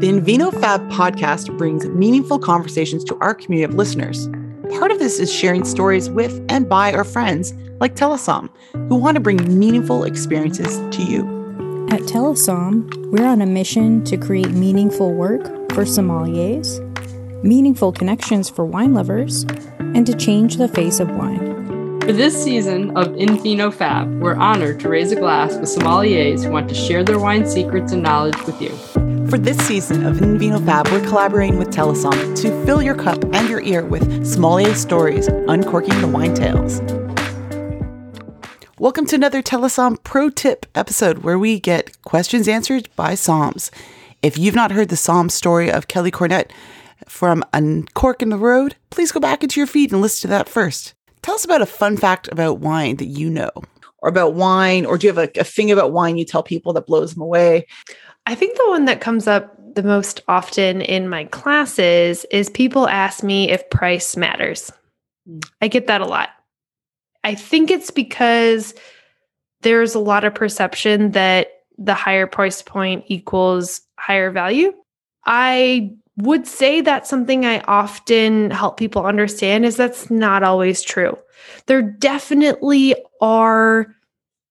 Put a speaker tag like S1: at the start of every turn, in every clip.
S1: The Invino Fab podcast brings meaningful conversations to our community of listeners. Part of this is sharing stories with and by our friends like Telesomm, who want to bring meaningful experiences to you.
S2: At Telesomm, we're on a mission to create meaningful work for sommeliers, meaningful connections for wine lovers, and to change the face of wine.
S3: For this season of Invino Fab, we're honored to raise a glass with sommeliers who want to share their wine secrets and knowledge with you.
S1: For this season of Invino Fab, we're collaborating with Telesomm to fill your cup and your ear with sommelier stories, uncorking the wine tales. Welcome to another Telesomm Pro Tip episode where we get questions answered by Somms. If you've not heard the Somm story of Kelly Cornett from Cork in the Road, please go back into your feed and listen to that first. Tell us about a fun fact about wine that you know, or about wine, or do you have a, a thing about wine you tell people that blows them away?
S4: I think the one that comes up the most often in my classes is people ask me if price matters. Hmm. I get that a lot. I think it's because there's a lot of perception that the higher price point equals higher value. I would say that's something I often help people understand is that's not always true. There definitely are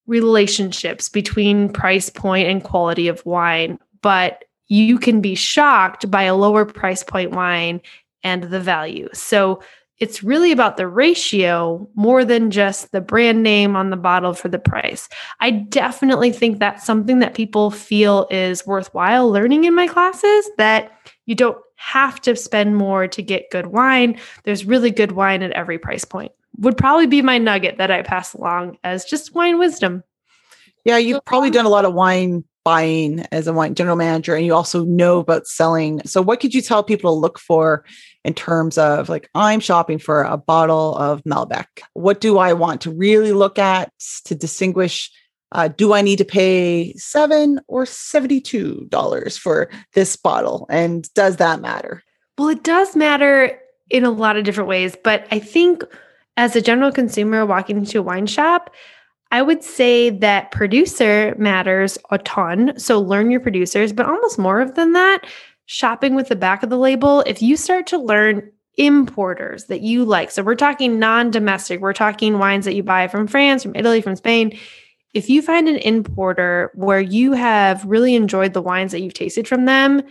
S4: relationships between price point and quality of wine, but you can be shocked by a lower price point wine and the value. So it's really about the ratio more than just the brand name on the bottle for the price. I definitely think that's something that people feel is worthwhile learning in my classes that you don't have to spend more to get good wine. There's really good wine at every price point would probably be my nugget that I pass along as just wine wisdom.
S1: Yeah, you've probably um, done a lot of wine buying as a wine general manager and you also know about selling. So what could you tell people to look for in terms of like I'm shopping for a bottle of Malbec. What do I want to really look at to distinguish uh, do I need to pay seven or $72 for this bottle? And does that matter?
S4: Well, it does matter in a lot of different ways, but I think as a general consumer walking into a wine shop, I would say that producer matters a ton. So learn your producers, but almost more than that, shopping with the back of the label. If you start to learn importers that you like, so we're talking non domestic, we're talking wines that you buy from France, from Italy, from Spain. If you find an importer where you have really enjoyed the wines that you've tasted from them,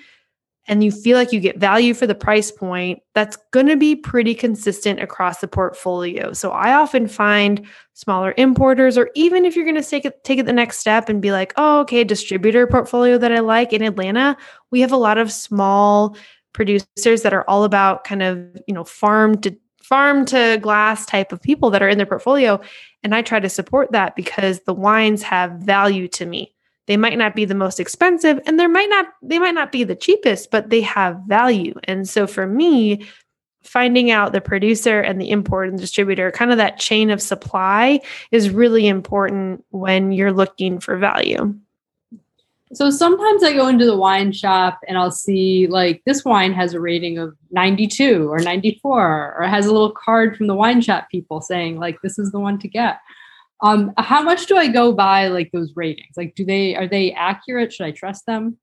S4: and you feel like you get value for the price point, that's going to be pretty consistent across the portfolio. So I often find smaller importers, or even if you're going to take it, take it the next step and be like, oh, okay, distributor portfolio that I like in Atlanta, we have a lot of small producers that are all about kind of, you know, farm to farm to glass type of people that are in their portfolio. And I try to support that because the wines have value to me. They might not be the most expensive and there might not they might not be the cheapest, but they have value. And so for me, finding out the producer and the import and distributor, kind of that chain of supply is really important when you're looking for value.
S3: So sometimes I go into the wine shop and I'll see like this wine has a rating of 92 or 94 or has a little card from the wine shop people saying like this is the one to get. Um, how much do I go by like those ratings? Like, do they are they accurate? Should I trust them?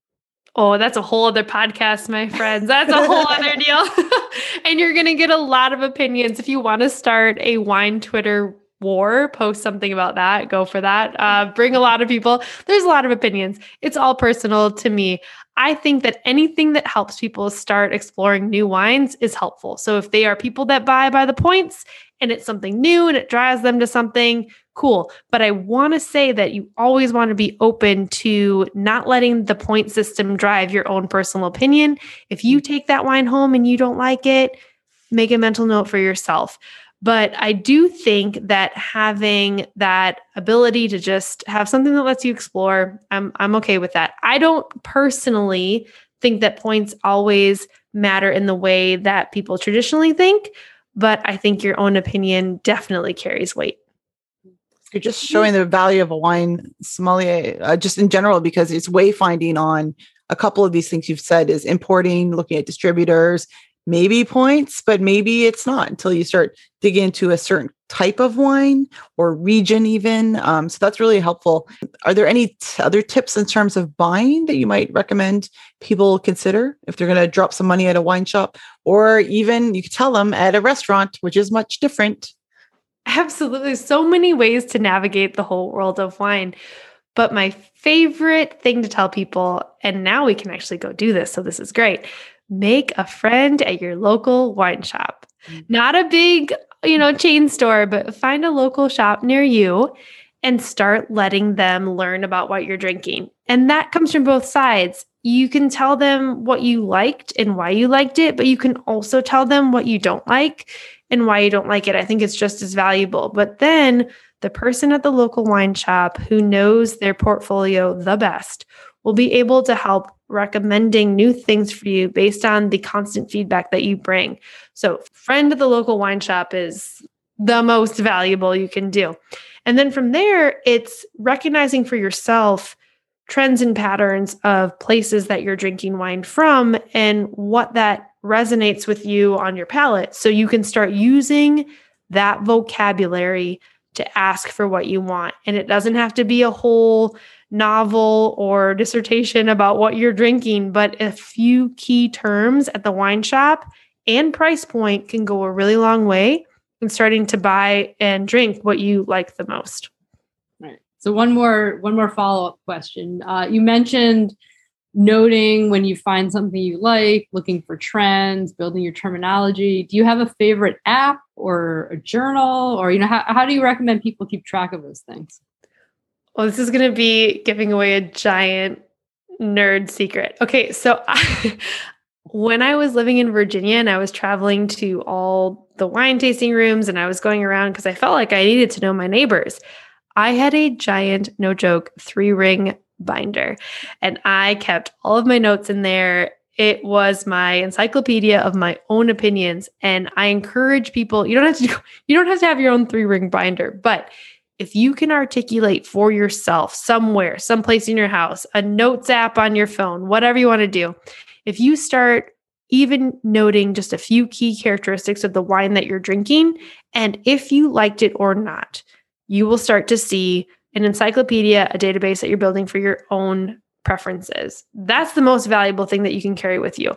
S4: Oh, that's a whole other podcast, my friends. That's a whole other deal. and you're going to get a lot of opinions. If you want to start a wine Twitter war, post something about that, go for that. Uh, bring a lot of people. There's a lot of opinions. It's all personal to me. I think that anything that helps people start exploring new wines is helpful. So if they are people that buy by the points and it's something new and it drives them to something, cool. But I want to say that you always want to be open to not letting the point system drive your own personal opinion. If you take that wine home and you don't like it, make a mental note for yourself. But I do think that having that ability to just have something that lets you explore, I'm I'm okay with that. I don't personally think that points always matter in the way that people traditionally think, but I think your own opinion definitely carries weight.
S1: You're just showing the value of a wine sommelier, uh, just in general, because it's wayfinding on a couple of these things you've said is importing, looking at distributors, maybe points, but maybe it's not until you start digging into a certain type of wine or region even um, so that's really helpful are there any t- other tips in terms of buying that you might recommend people consider if they're going to drop some money at a wine shop or even you could tell them at a restaurant which is much different
S4: Absolutely. So many ways to navigate the whole world of wine. But my favorite thing to tell people, and now we can actually go do this. So this is great. Make a friend at your local wine shop. Mm. Not a big, you know, chain store, but find a local shop near you and start letting them learn about what you're drinking. And that comes from both sides. You can tell them what you liked and why you liked it, but you can also tell them what you don't like and why you don't like it. I think it's just as valuable. But then the person at the local wine shop who knows their portfolio the best will be able to help recommending new things for you based on the constant feedback that you bring. So, friend at the local wine shop is the most valuable you can do. And then from there, it's recognizing for yourself trends and patterns of places that you're drinking wine from and what that resonates with you on your palate. So you can start using that vocabulary to ask for what you want. And it doesn't have to be a whole novel or dissertation about what you're drinking, but a few key terms at the wine shop and price point can go a really long way in starting to buy and drink what you like the most.
S3: Right. So one more one more follow up question. Uh, you mentioned noting when you find something you like, looking for trends, building your terminology. Do you have a favorite app or a journal or you know how, how do you recommend people keep track of those things?
S4: Well, this is going to be giving away a giant nerd secret. Okay, so I, when I was living in Virginia and I was traveling to all the wine tasting rooms and I was going around because I felt like I needed to know my neighbors, I had a giant, no joke, three ring binder. And I kept all of my notes in there. It was my encyclopedia of my own opinions. And I encourage people, you don't have to do, you don't have to have your own three ring binder, but if you can articulate for yourself somewhere, someplace in your house, a notes app on your phone, whatever you want to do, if you start even noting just a few key characteristics of the wine that you're drinking, and if you liked it or not, you will start to see an encyclopedia, a database that you're building for your own preferences. That's the most valuable thing that you can carry with you.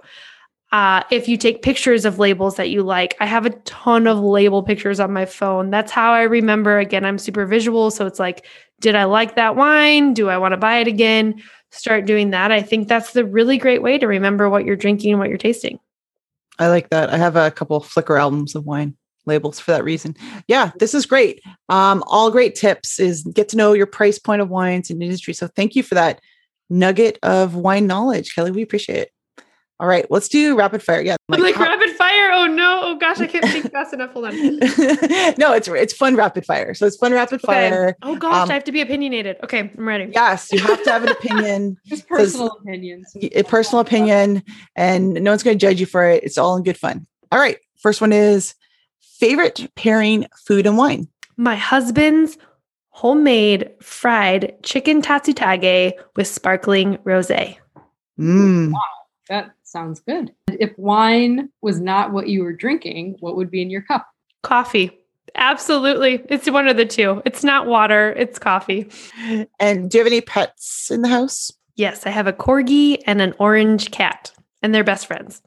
S4: Uh, if you take pictures of labels that you like, I have a ton of label pictures on my phone. That's how I remember. Again, I'm super visual. So it's like, did I like that wine? Do I want to buy it again? Start doing that. I think that's the really great way to remember what you're drinking and what you're tasting.
S1: I like that. I have a couple Flickr albums of wine labels for that reason. Yeah, this is great. Um, all great tips is get to know your price point of wines in industry. So thank you for that nugget of wine knowledge, Kelly. We appreciate it. All right, let's do rapid fire. Yeah,
S4: like, like how- rapid fire. Oh no! Oh gosh, I can't think fast enough. Hold on.
S1: no, it's it's fun rapid fire. So it's fun rapid okay. fire.
S4: Oh gosh, um, I have to be opinionated. Okay, I'm ready.
S1: Yes, you have to have an opinion.
S3: Just personal opinions.
S1: A personal opinion, and no one's going to judge you for it. It's all in good fun. All right, first one is favorite pairing food and wine?
S4: My husband's homemade fried chicken tatsuta-age with sparkling rosé.
S1: Mm.
S3: Wow, that sounds good. If wine was not what you were drinking, what would be in your cup?
S4: Coffee. Absolutely. It's one of the two. It's not water, it's coffee.
S1: And do you have any pets in the house?
S4: Yes, I have a corgi and an orange cat, and they're best friends.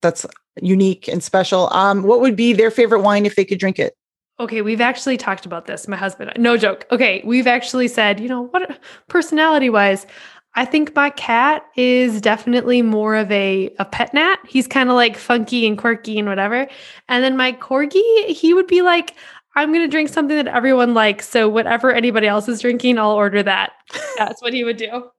S1: That's unique and special. Um, what would be their favorite wine if they could drink it?
S4: Okay, we've actually talked about this. My husband, no joke. Okay, we've actually said, you know, what personality wise, I think my cat is definitely more of a a pet nat. He's kind of like funky and quirky and whatever. And then my corgi, he would be like, I'm going to drink something that everyone likes. So whatever anybody else is drinking, I'll order that. That's what he would do.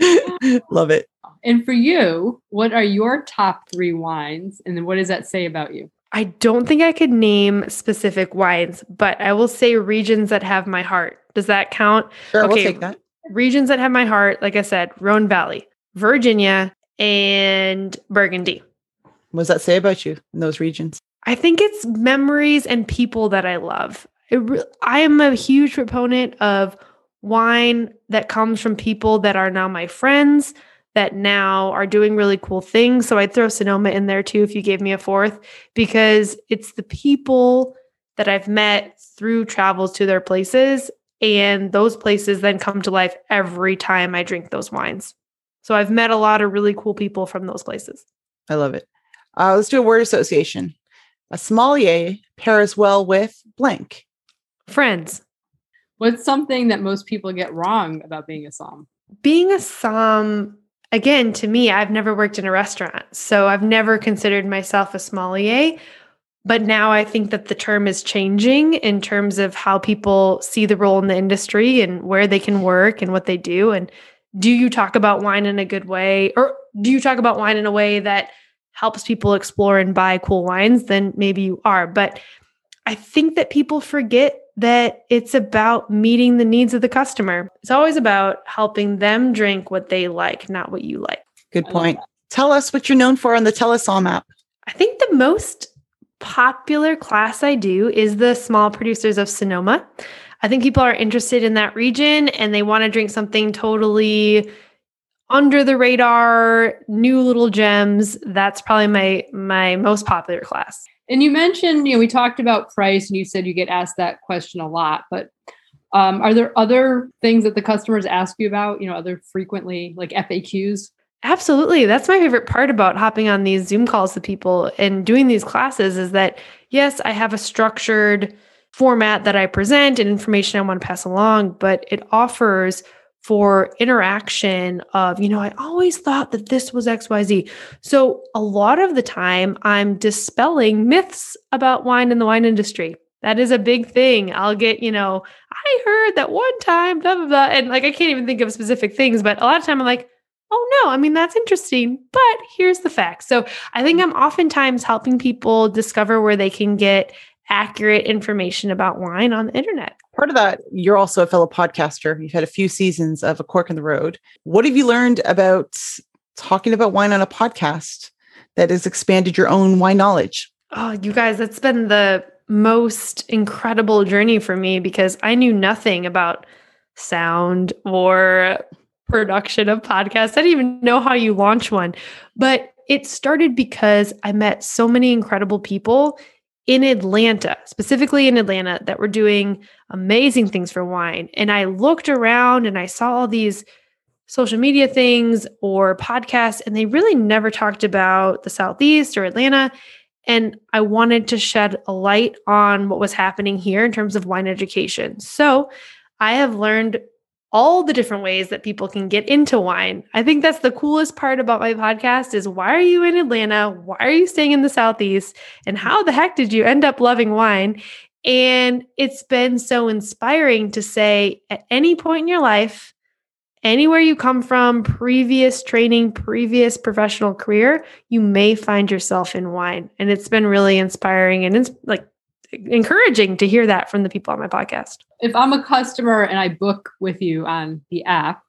S1: Love it.
S3: And for you, what are your top three wines? And then what does that say about you?
S4: I don't think I could name specific wines, but I will say regions that have my heart. Does that count?
S1: Sure, okay. we'll take that.
S4: Regions that have my heart, like I said, Rhone Valley, Virginia, and Burgundy.
S1: What does that say about you in those regions?
S4: I think it's memories and people that I love. Re- I am a huge proponent of wine that comes from people that are now my friends, that now are doing really cool things. So I'd throw Sonoma in there too if you gave me a fourth, because it's the people that I've met through travels to their places. And those places then come to life every time I drink those wines. So I've met a lot of really cool people from those places.
S1: I love it. Uh, let's do a word association. A sommelier pairs well with blank.
S4: Friends.
S3: What's something that most people get wrong about being a somm?
S4: Being a somm, again, to me, I've never worked in a restaurant. So I've never considered myself a sommelier. But now I think that the term is changing in terms of how people see the role in the industry and where they can work and what they do. And do you talk about wine in a good way? Or do you talk about wine in a way that helps people explore and buy cool wines? Then maybe you are. But I think that people forget that it's about meeting the needs of the customer. It's always about helping them drink what they like, not what you like.
S1: Good point. Tell us what you're known for on the Telesomm app.
S4: I think the most popular class I do is the small producers of Sonoma. I think people are interested in that region and they want to drink something totally under the radar, new little gems. That's probably my my most popular class.
S3: And you mentioned, you know, we talked about price and you said you get asked that question a lot, but um, are there other things that the customers ask you about, you know, other frequently like FAQs?
S4: Absolutely. That's my favorite part about hopping on these Zoom calls with people and doing these classes is that, yes, I have a structured format that I present and information I want to pass along, but it offers for interaction of, you know, I always thought that this was XYZ. So a lot of the time I'm dispelling myths about wine and the wine industry. That is a big thing. I'll get, you know, I heard that one time, blah, blah, blah. And like, I can't even think of specific things, but a lot of time I'm like, oh no, I mean, that's interesting, but here's the facts. So I think mm. I'm oftentimes helping people discover where they can get accurate information about wine on the internet.
S1: Part of that, you're also a fellow podcaster. You've had a few seasons of A Cork in the Road. What have you learned about talking about wine on a podcast that has expanded your own wine knowledge?
S4: Oh, you guys, that's been the most incredible journey for me because I knew nothing about sound or production of podcasts. I didn't even know how you launch one. But it started because I met so many incredible people in Atlanta, specifically in Atlanta, that were doing amazing things for wine. And I looked around and I saw all these social media things or podcasts, and they really never talked about the Southeast or Atlanta. And I wanted to shed a light on what was happening here in terms of wine education. So I have learned all the different ways that people can get into wine. I think that's the coolest part about my podcast is why are you in Atlanta? Why are you staying in the southeast? And how the heck did you end up loving wine? And it's been so inspiring to say at any point in your life, anywhere you come from, previous training, previous professional career, you may find yourself in wine. And it's been really inspiring and it's like encouraging to hear that from the people on my podcast.
S3: If I'm a customer and I book with you on the app,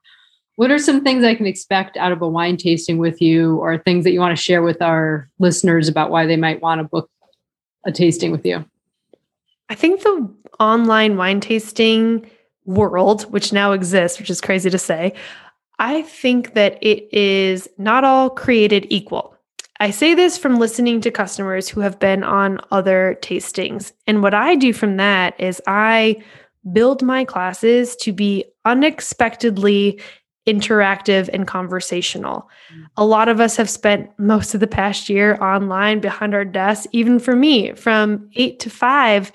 S3: what are some things I can expect out of a wine tasting with you or things that you want to share with our listeners about why they might want to book a tasting with you?
S4: I think the online wine tasting world, which now exists, which is crazy to say, I think that it is not all created equal. I say this from listening to customers who have been on other tastings. And what I do from that is I build my classes to be unexpectedly interactive and conversational. Mm. A lot of us have spent most of the past year online behind our desks. Even for me, from eight to five,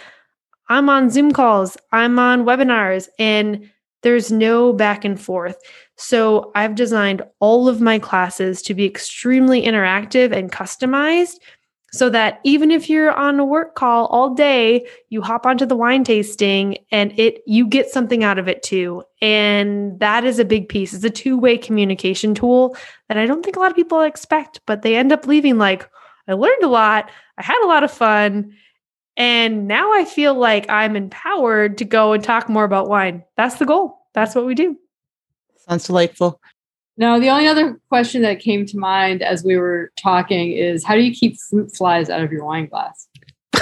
S4: I'm on Zoom calls, I'm on webinars, and there's no back and forth. So I've designed all of my classes to be extremely interactive and customized so that even if you're on a work call all day, you hop onto the wine tasting and it you get something out of it too. And that is a big piece. It's a two-way communication tool that I don't think a lot of people expect, but they end up leaving like I learned a lot, I had a lot of fun, and now I feel like I'm empowered to go and talk more about wine. That's the goal. That's what we do.
S1: Sounds delightful.
S3: Now, the only other question that came to mind as we were talking is how do you keep fruit flies out of your wine glass?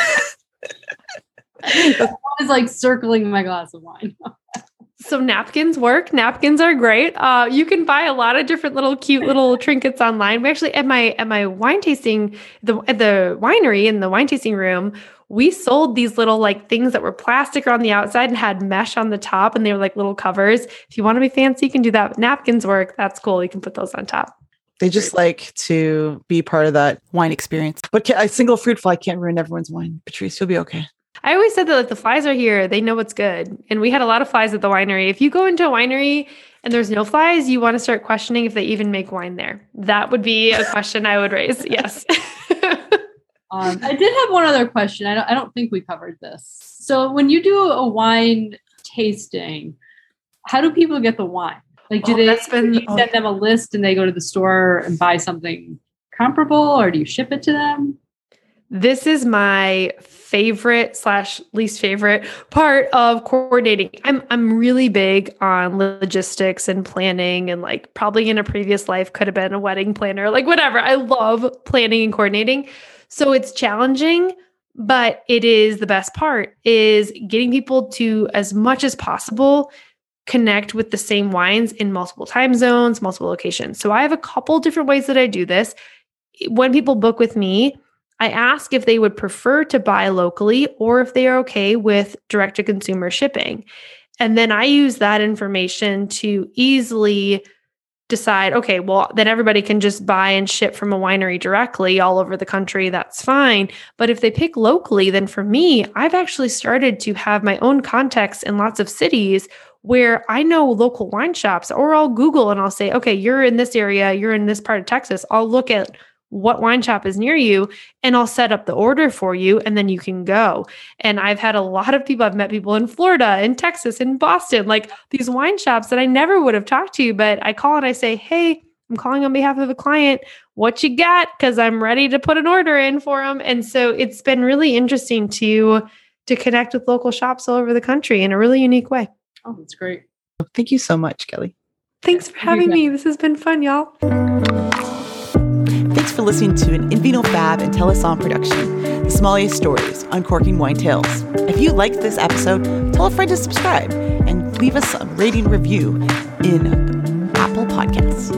S3: I was like circling my glass of wine.
S4: So napkins work. Napkins are great. Uh, you can buy a lot of different little cute little trinkets online. We actually at my at my wine tasting the at the winery in the wine tasting room, we sold these little like things that were plastic on the outside and had mesh on the top, and they were like little covers. If you want to be fancy, you can do that. Napkins work. That's cool. You can put those on top.
S1: They just like to be part of that wine experience. But a single fruit fly can't ruin everyone's wine. Patrice, you'll be okay.
S4: I always said that like the flies are here, they know what's good. And we had a lot of flies at the winery. If you go into a winery and there's no flies, you want to start questioning if they even make wine there. That would be a question I would raise. Yes.
S3: um, I did have one other question. I don't, I don't think we covered this. So when you do a wine tasting, how do people get the wine? Like, do oh, they been, do you send them a list and they go to the store and buy something comparable, or do you ship it to them?
S4: This is my favorite slash least favorite part of coordinating. I'm I'm really big on logistics and planning and like probably in a previous life could have been a wedding planner, like whatever. I love planning and coordinating. So it's challenging, but it is the best part is getting people to as much as possible connect with the same wines in multiple time zones, multiple locations. So I have a couple different ways that I do this. When people book with me, I ask if they would prefer to buy locally or if they are okay with direct to consumer shipping. And then I use that information to easily decide okay, well, then everybody can just buy and ship from a winery directly all over the country. That's fine. But if they pick locally, then for me, I've actually started to have my own contacts in lots of cities where I know local wine shops, or I'll Google and I'll say, okay, you're in this area, you're in this part of Texas. I'll look at what wine shop is near you and I'll set up the order for you and then you can go. And I've had a lot of people, I've met people in Florida, in Texas, in Boston, like these wine shops that I never would have talked to, but I call and I say, Hey, I'm calling on behalf of a client. What you got? Because I'm ready to put an order in for them. And so it's been really interesting to to connect with local shops all over the country in a really unique way.
S3: Oh, that's great.
S1: Thank you so much, Kelly.
S4: Thanks for having me. This has been fun, y'all.
S1: Listening to an Invino Fab and Telesomm production, The Sommelier Stories, Uncorking Wine Tales. If you liked this episode, tell a friend to subscribe and leave us a rating review in Apple Podcasts.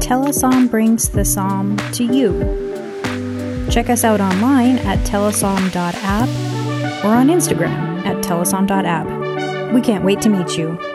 S2: Telesomm brings the Somm to you. Check us out online at telesomm.app or on Instagram at telesomm.app. We can't wait to meet you.